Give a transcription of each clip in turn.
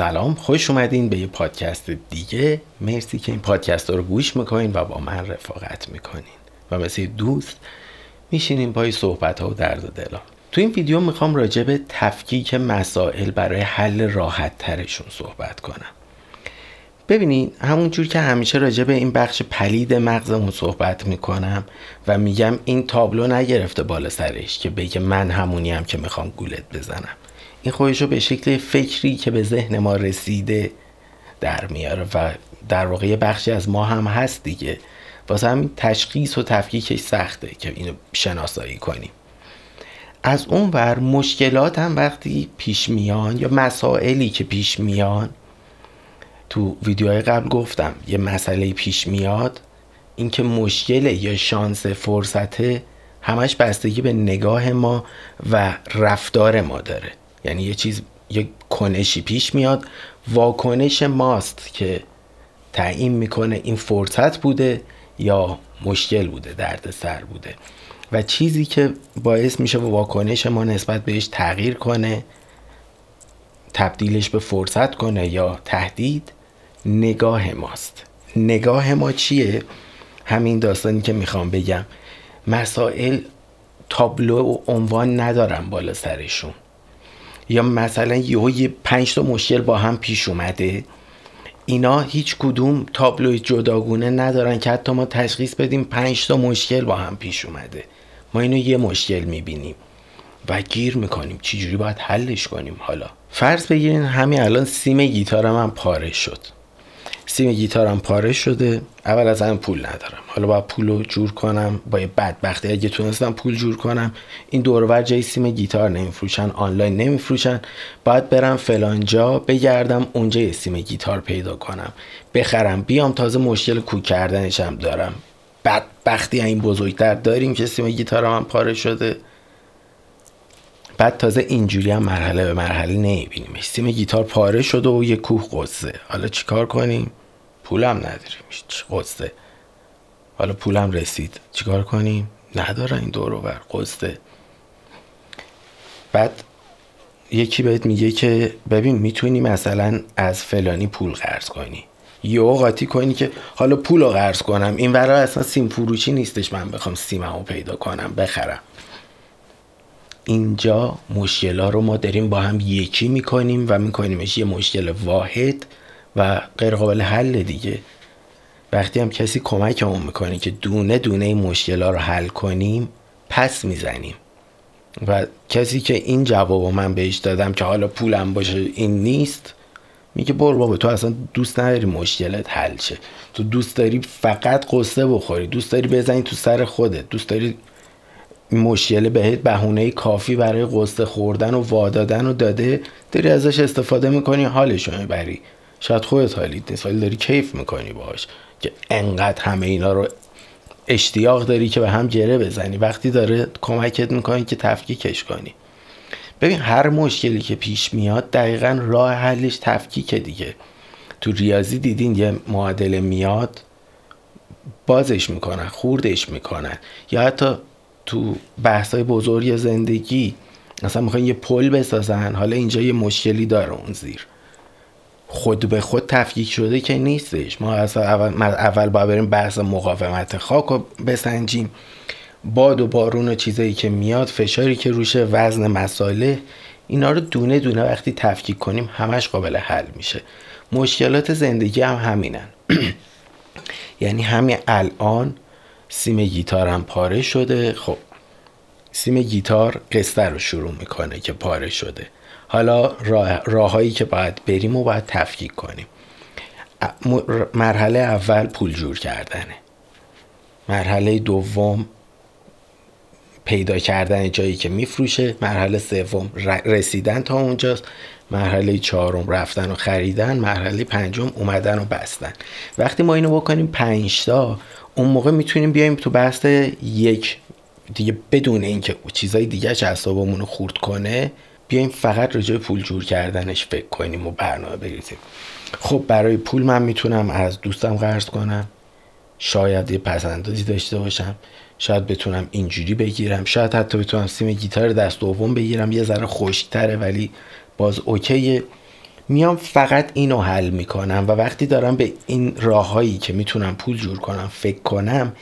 سلام خوش اومدین به یه پادکست دیگه. مرسی که این پادکست رو گوش می‌کنین و با من رفاقت می‌کنین. و مثل دوست میشینیم پای صحبت ها و درد و دلا. تو این ویدیو می‌خوام راجع به تفکیک مسائل برای حل راحت ترشون صحبت کنم. ببینید همونجور که همیشه راجع به این بخش پلید مغزمون صحبت می‌کنم و میگم این تابلو نگرفته بالا سرش که بگه من همونی هم که می‌خوام گولت بزنم. این خودش رو به شکل فکری که به ذهن ما رسیده در میاره و در واقع بخشی از ما هم هست دیگه. واسه همین تشخیص و تفکیکش سخته که اینو شناسایی کنیم. از اون ور مشکلات هم وقتی پیش میان یا مسائلی که پیش میان تو ویدیوهای قبل گفتم یه مسئله پیش میاد اینکه مشکل یا شانس فرصته همش بستگی به نگاه ما و رفتار ما داره. یعنی یه چیز یه کنشی پیش میاد. واکنش ماست که تعیین می‌کنه این فرصت بوده یا مشکل بوده درد سر بوده. و چیزی که باعث میشه واکنش ما نسبت بهش تغییر کنه تبدیلش به فرصت کنه یا تهدید نگاه ماست. نگاه ما چیه؟ همین داستانی که می‌خوام بگم. مسائل تابلو و عنوان ندارم بالا سرشون. یا مثلا یه پنج تا مشکل با هم پیش اومده. اینا هیچ کدوم تابلوی جداگونه ندارن که حتی ما تشخیص بدیم پنج تا مشکل با هم پیش اومده. ما اینو یه مشکل می‌بینیم و گیر می‌کنیم. چجوری باید حلش کنیم حالا؟ فرض بگیرین همین الان سیم گیتارم هم پاره شد. سیم گیتارم پاره شده. اول از همه پول ندارم. حالا باید پول رو جور کنم. با یه بدبختی اگه تونستم پول جور کنم. این دورور جای سیم گیتار نمیفروشن آنلاین نمیفروشن. باید برم فلانجا بگردم اونجا یه سیم گیتار پیدا کنم. بخرم بیام تازه مشکل کوک هم دارم. بدبختی این بزرگتر داریم که سیم گیتارم هم پاره شده. بعد تازه اینجوری هم مرحله به مرحله نمی‌بینیم سیم گیتار پاره شده و یه کوه قصه. حالا چیکار کنیم؟ پولم نداریم چه قصه حالا پولم رسید. چیکار کنیم؟ نداره این دور بر قصه بعد یکی بهت میگه که ببین می‌تونی مثلا از فلانی پول قرض کنی. یه قاطی کنی که حالا پول رو قرض کنم. این ورا اصلا سیم فروشی نیستش. من بخوام سیممو پیدا کنم بخرم. اینجا مشکل ها رو ما داریم با هم یکی می‌کنیم و میکنیمش یه مشکل واحد. و غیر قابل حل دیگه. وقتی هم کسی کمک همون می‌کنه که دونه دونه این مشکل رو حل کنیم پس می‌زنیم. و کسی که این جواب من بهش دادم که حالا پولم باشه این نیست میگه برو بابا تو اصلا دوست نداری مشکلت حل شه. تو دوست داری فقط قصه بخوری دوست داری بزنی تو سر خودت دوست داری مشکل بهت بهونه کافی برای قصه خوردن و وادادن و داده داری ازش استفاده می‌کنی حالشو می‌بری. شاید خودت حالیت نیست ولی داری کیف می‌کنی باش که انقدر همه اینا رو اشتیاق داری که به هم گره بزنی. وقتی داره کمکت می‌کنی که تفکیکش کنی. ببین هر مشکلی که پیش میاد دقیقا راه حلش تفکیک دیگه. تو ریاضی دیدین یه معادله میاد بازش می‌کنن خوردش می‌کنن. یا حتی تو بحث های بزرگ زندگی مثلا می‌خوان یه پل بسازن حالا اینجا یه مشکلی داره اون زیر. خود به خود تفکیک شده که نیستش. ما اصلا اول, اول باید بریم بحث مقاومت خاک رو بسنجیم. باد و بارون و چیزایی که میاد فشاری که روشه وزن مساله اینا رو دونه دونه وقتی تفکیک کنیم همش قابل حل میشه. مشکلات زندگی هم همینن. یعنی همین الان سیم گیتارم پاره شده. خب سیم گیتار قصه رو شروع می‌کنه که پاره شده. حالا راه راههایی که باید بریم و باید تفکیک کنیم. مرحله اول پول جور کردنه. مرحله دوم پیدا کردن جایی که میفروشه. مرحله سوم رسیدن تا اونجاست. مرحله چهارم رفتن و خریدن. مرحله پنجم اومدن و بستن. وقتی ما اینو بکنیم پنجتا اون موقع می‌تونیم بیایم تو بحث یک دیگه بدون اینکه چیزای دیگه اعصابمون رو خورد کنه. بیایم فقط راجع پول جور کردنش فکر کنیم و برنامه بریزیم. خب برای پول من می‌تونم از دوستم قرض کنم. شاید یه پسندازی داشته باشم. شاید بتونم اینجوری بگیرم. شاید حتی بتونم سیم گیتار دست دوم بگیرم. یه ذره خشکتره ولی باز اوکیه. میام فقط اینو حل می‌کنم و وقتی دارم به این راههایی که می‌تونم پول جور کنم فکر کنم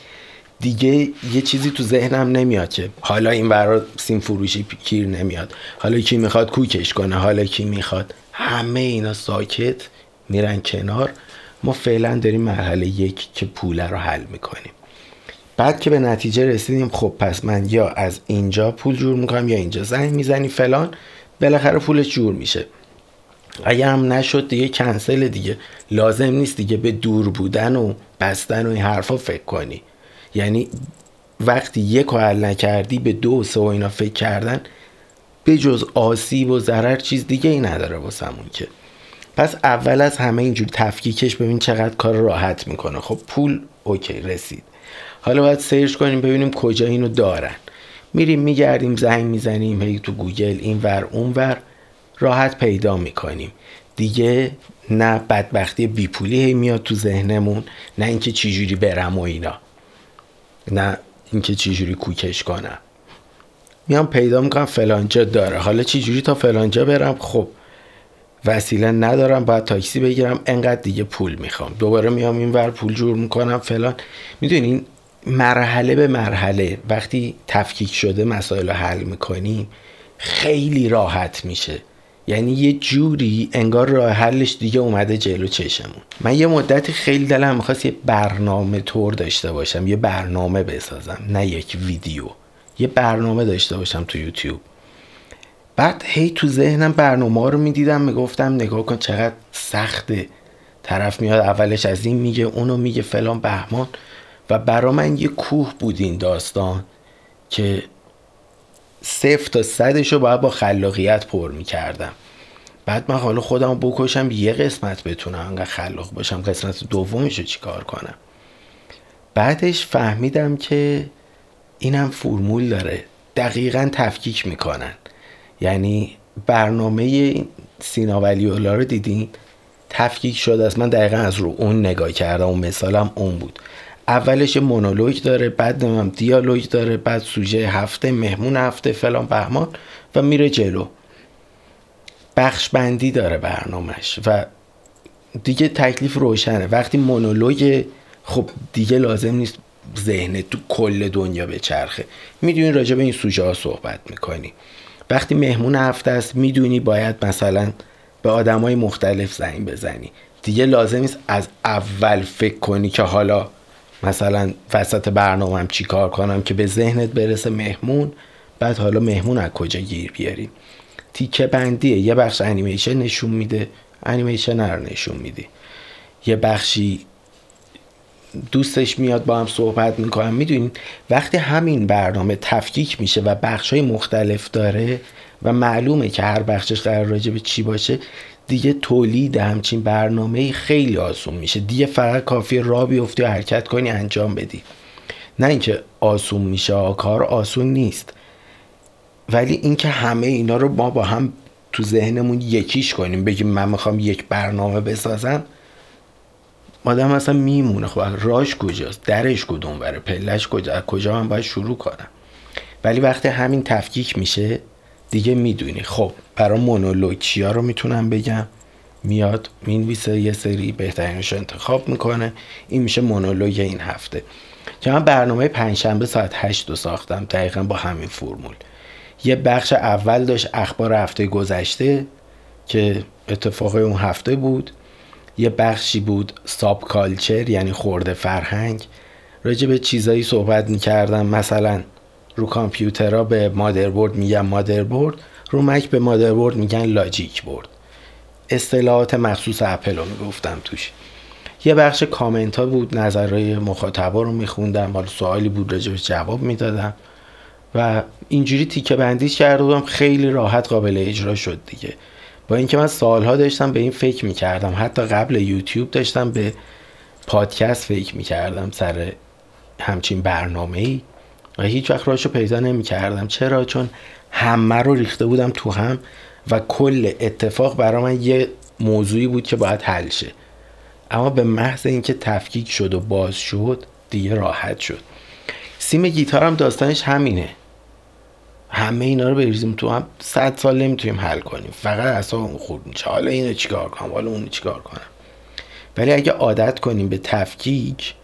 دیگه یه چیزی تو ذهنم نمیاد که حالا این برا سیم فروشی کیر نمیاد. حالا کی می‌خواد کوکش کنه حالا کی می‌خواد. همه اینا ساکت میرن کنار. ما فعلا داریم مرحله یک که پوله رو حل می‌کنیم. بعد که به نتیجه رسیدیم خب پس من یا از اینجا پول جور می‌کنم یا اینجا زنگ می‌زنی فلان. بالاخره پولش جور میشه. اگه هم نشد دیگه کنسل دیگه. لازم نیست دیگه به دور بودن و بستن و این حرفا فکر کنی. یعنی وقتی یک حل نکردی به دو و سه و اینا فکر کردن به جز آسیب و ضرر چیز دیگه ای نداره واسمون که. پس اول از همه اینجور تفکیکش ببین چقدر کار راحت می‌کنه. خب پول OK رسید. حالا باید search کنیم ببینیم کجا اینو دارن. میریم میگردیم زنگ می‌زنیم هی تو گوگل این ور اون ور. راحت پیدا می‌کنیم. دیگه نه بدبختی بیپولی هی میاد تو ذهنمون نه اینکه چجوری برم و اینا. نه اینکه چجوری کوکش کنم. میام پیدا می‌کنم فلانجا داره. حالا چجوری تا فلانجا برم؟ خب وسیله ندارم باید تاکسی بگیرم انقدر دیگه پول می‌خوام. دوباره میام این ور پول جور می‌کنم فلان. می‌دونین مرحله به مرحله وقتی تفکیک شده مسائل رو حل می‌کنیم خیلی راحت میشه. یعنی یه جوری انگار راه حلش دیگه اومده جلو چشمون. من یه مدتی خیلی دلم می‌خواست یه برنامه تور داشته باشم یه برنامه بسازم نه یک ویدیو. یه برنامه داشته باشم تو یوتیوب. بعد هی تو ذهنم برنامه رو می‌دیدم می‌گفتم نگاه کن چقدر سخته. طرف میاد اولش از این میگه اونو میگه فلان بهمان. و برا من یه کوه بود این داستان که صفر تا صدش رو باید با خلاقیت پر می‌کردم. بعد من حالا خودم بکشم یه قسمت بتونم انقدر خلاق باشم قسمت دومش رو چیکار کنم. بعدش فهمیدم که اینم فرمول داره. دقیقا تفکیک می‌کنن. یعنی برنامه سینا ولی رو دیدین؟ تفکیک شده است. من دقیقا از رو اون نگاه کردم و مثالم اون بود. اولش مونولوگ داره بعد نمیم دیالوگ داره بعد سوژه هفته مهمون هفته فلان بهمان و میره جلو. بخش بندی داره برنامهش و دیگه تکلیف روشنه. وقتی مونولوگ خب دیگه لازم نیست ذهن تو کل دنیا به چرخه می‌دونی راجع به این سوژه ها صحبت می‌کنی. وقتی مهمون هفته است می‌دونی باید مثلا به آدم های مختلف زنگ بزنی. دیگه لازم نیست از اول فکر کنی که حالا مثلا وسط برنامه چی کار کنم که به ذهنت برسه مهمون بعد حالا مهمون از کجا گیر بیاریم تیکه بندیه یه بخش انیمیشن نشون میده انیمیشن رو نشون میده یه بخشی دوستش میاد با هم صحبت می‌کنم می‌دونین وقتی همین برنامه تفکیک میشه و بخش های مختلف داره و معلومه که هر بخشش قرار راجع به چی باشه دیگه تولید همچین برنامه خیلی آسون میشه. دیگه فقط کافی را بیفتی و حرکت کنی انجام بدی. نه اینکه آسون میشه کار آسون نیست. ولی اینکه همه اینا رو ما با هم تو ذهنمون یکیش کنیم بگیم من می‌خوام یک برنامه بسازم آدم اصلا میمونه. خب راش کجاست؟ درش کدوم بره پلش کجا؟ کجا من باید شروع کنم؟ ولی وقتی همین تفکیک میشه دیگه می‌دونی. خب برای مونولوگ چیا رو می‌تونم بگم. میاد می‌نویسه یه سری بهترینش انتخاب می‌کنه. این میشه مونولوگ این هفته. که من برنامه پنجشنبه ساعت 8 رو ساختم. دقیقا با همین فرمول. یه بخش اول داشت اخبار هفته گذشته که اتفاق اون هفته بود. یه بخشی بود ساب کالچر یعنی خورده فرهنگ. راجع به چیزایی صحبت می‌کردم. مثلا رو کامپیوترها به مادربرد میگن مادربرد رو مک به مادربرد میگن لاجیک برد اصطلاحات مخصوص اپل رو می‌گفتم توش. یه بخش کامنت ها بود نظرهای مخاطبا رو میخوندم حالا سوالی بود راجع به جواب می‌دادم. و اینجوری تیکه بندیش کرده بودم خیلی راحت قابل اجرا شد دیگه. با اینکه من سالها داشتم به این فکر می‌کردم حتی قبل یوتیوب داشتم به پادکست فکر می‌کردم سر همچین برنامه ای و هیچ وقت راشو پیدا نمی‌کردم. چرا؟ چون همه رو ریخته بودم تو هم و کل اتفاق برای من یه موضوعی بود که باید حل شه. اما به محض اینکه تفکیک شد و باز شد دیگه راحت شد. سیم گیتارم داستانش همینه. همه اینا رو بریزیم تو هم. صد سال نمی‌تونیم حل کنیم. فقط اصلا خود میشه حالا اینو چیکار کنم؟ حالا اونو چیکار کنم؟ ولی اگه عادت کنیم به تفکیک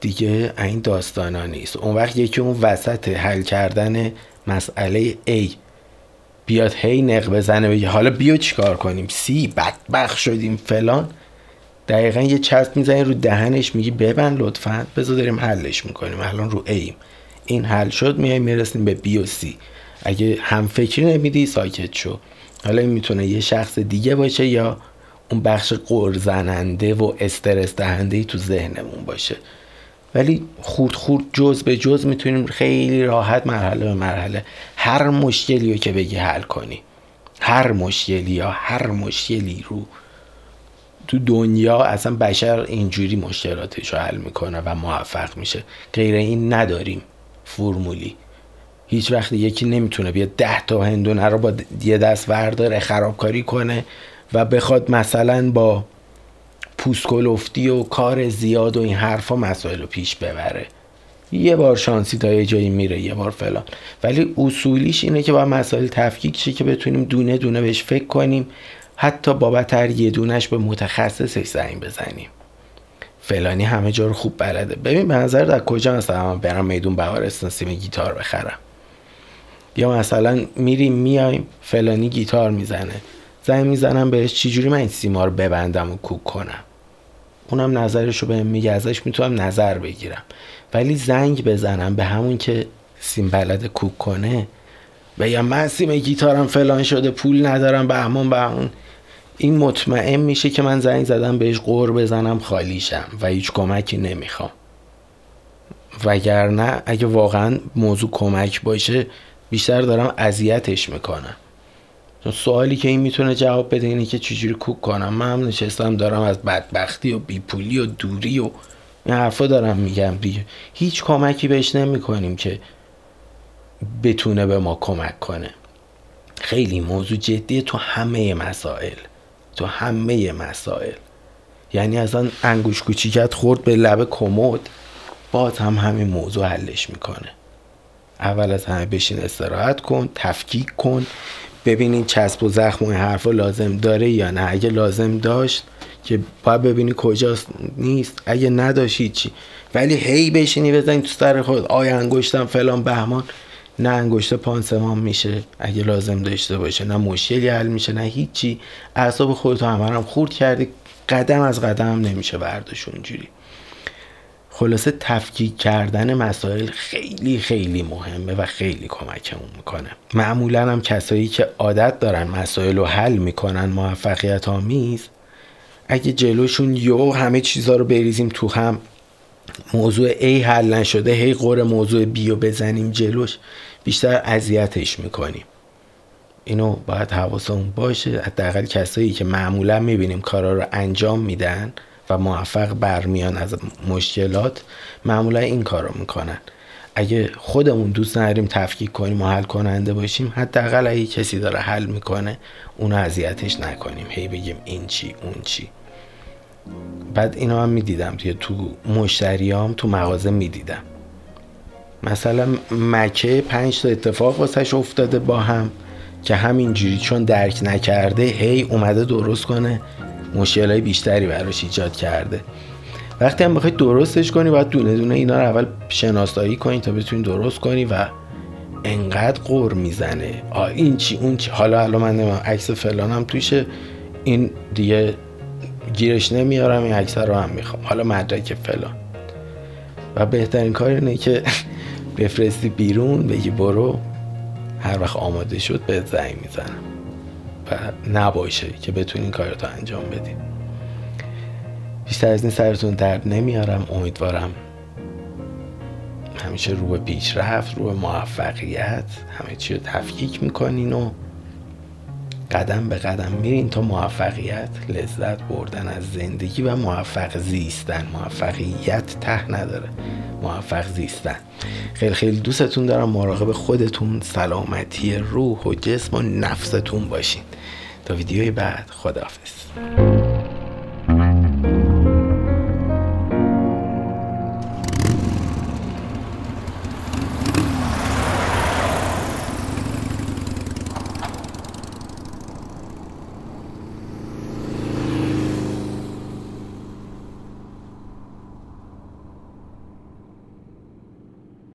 دیگه این داستانا نیست. اون وقت یکی اون وسط حل کردن مسئله A بیاد هی نق بزنه بگه حالا بیا چیکار کنیم؟ سی بدبخ شدیم فلان. دقیقا یه چسب می‌زنی رو دهنش میگی ببند لطفا بذار داریم حلش می‌کنیم. الان رو ایم. این حل شد میای می‌رسیم به بی و سی اگه هم فکری نمیدی ساکت شو. حالا این می‌تونه یه شخص دیگه باشه یا اون بخش قرزننده و استرس دهنده ای تو ذهنمون باشه. ولی خورد خورد جز به جز می‌تونیم خیلی راحت مرحله به مرحله. هر مشکلی رو که بگی حل کنی. هر مشکلی یا هر مشکلی رو تو دنیا اصلا بشر اینجوری مشکلاتش رو حل می‌کنه و موفق میشه. غیر این نداریم فرمولی. هیچ وقت یکی نمی‌تونه بیا ده تا هندونه رو با یه دست ورداره خرابکاری کنه و بخواد مثلا با پوسکلفتی و کار زیاد و این حرفا مسائل رو پیش ببره. یه بار شانسی تا یه جایی میره یه بار فلان. ولی اصولیش اینه که با مسائل تفکیک شه که بتونیم دونه دونه بهش فکر کنیم. حتی بابتر یه دونش به متخصصش زنگ بزنیم. فلانی همه جا رو خوب بلده. ببین به نظر در کجا مثلا برم میدون بهارستان سیم گیتار بخرم؟ یا مثلا میریم میایم فلانی گیتار می‌زنه. زنگ می‌زنم بهش چجوری من این سیما رو ببندم و کوک کنم؟ اونم نظرش رو به میگه ازش می‌تونم نظر بگیرم. ولی زنگ بزنم به همون که سیم بلد کوک کنه بگم من سیم گیتارم فلان شده پول ندارم به همون به همون این مطمئن میشه که من زنگ زدم بهش قور بزنم خالیشم و هیچ کمکی نمی‌خوام. وگرنه اگه واقعا موضوع کمک باشه بیشتر دارم اذیتش می‌کنم. سوالی که این می‌تونه جواب بده اینه که چجوری کوک کنم. من هم نشستم دارم از بدبختی و بیپولی و دوری و این حرفا دارم میگم دیگه. هیچ کمکی بهش نمی‌کنیم که بتونه به ما کمک کنه. خیلی موضوع جدیه تو همه مسائل. تو همه مسائل. یعنی از آن انگوش کوچیکت خورد به لب کمد. باز هم همین موضوع حلش می‌کنه. اول از همه بشین استراحت کن تفکیک کن. ببینین چسب و زخم و حرفا لازم داره یا نه؟ اگه لازم داشت که باید ببینی کجاست نیست. اگه نداشت چی ولی هی بشینی بزنی تو سر خود آیا انگشتم فلان بهمان. نه انگشت پانسمان میشه اگه لازم داشته باشه. نه مشکلی حل میشه نه هیچی. اعصاب خودتو همه هم خورد کردی. قدم از قدم نمیشه برداشت اونجوری. خلاصه تفکیک کردن مسائل خیلی خیلی مهمه و خیلی کمکمون می‌کنه. معمولا هم کسایی که عادت دارن مسائل رو حل می‌کنن موفقیت آمیز اگه جلوشون یو همه چیزها رو بریزیم تو هم موضوع A حل نشده هی قور موضوع B رو بزنیم جلوش بیشتر اذیتش می‌کنیم. اینو باید حواسمون باشه. حداقل کسایی که معمولا می‌بینیم کارا رو انجام میدن و موفق برمیان از مشکلات معمولا این کار رو می‌کنن. اگه خودمون دوست نداریم تفکیک کنیم و حل کننده باشیم حداقل اگه کسی داره حل می‌کنه اونو اذیتش نکنیم. هی بگیم این چی اون چی. بعد اینا هم می‌دیدم توی تو مشتریام تو مغازه می‌دیدم. مثلا مکه پنج تا اتفاق واسش افتاده با هم که همینجوری چون درک نکرده هی اومده درست کنه. مشکل بیشتری براش ایجاد کرده. وقتی هم بخوای درستش کنی باید دونه دونه اینا رو اول شناسایی کنی تا بتونی درست کنی و انقدر قور می‌زنه. آ این چی اون چی. حالا حالا من عکس فلانم توشه. این دیگه گیرش نمیارم این عکس رو هم می‌خوام. حالا مدرک فلان. و بهترین کار اینه که بفرستی بیرون بگی برو. هر وقت آماده شد به زنگ می‌زنم. نباشه که بتونین کارتو انجام بدین. بیشتر از این سرتون درد نمیارم امیدوارم همیشه رو به پیشرفت رو به موفقیت همه چی رو تفکیک می‌کنین و قدم به قدم میرین تا موفقیت لذت بردن از زندگی و موفق زیستن. موفقیت ته نداره. موفق زیستن. خیلی خیلی دوستتون دارم. مراقب خودتون سلامتی روح و جسم و نفستون باشین. تا ویدیوی بعد. خداحافظ.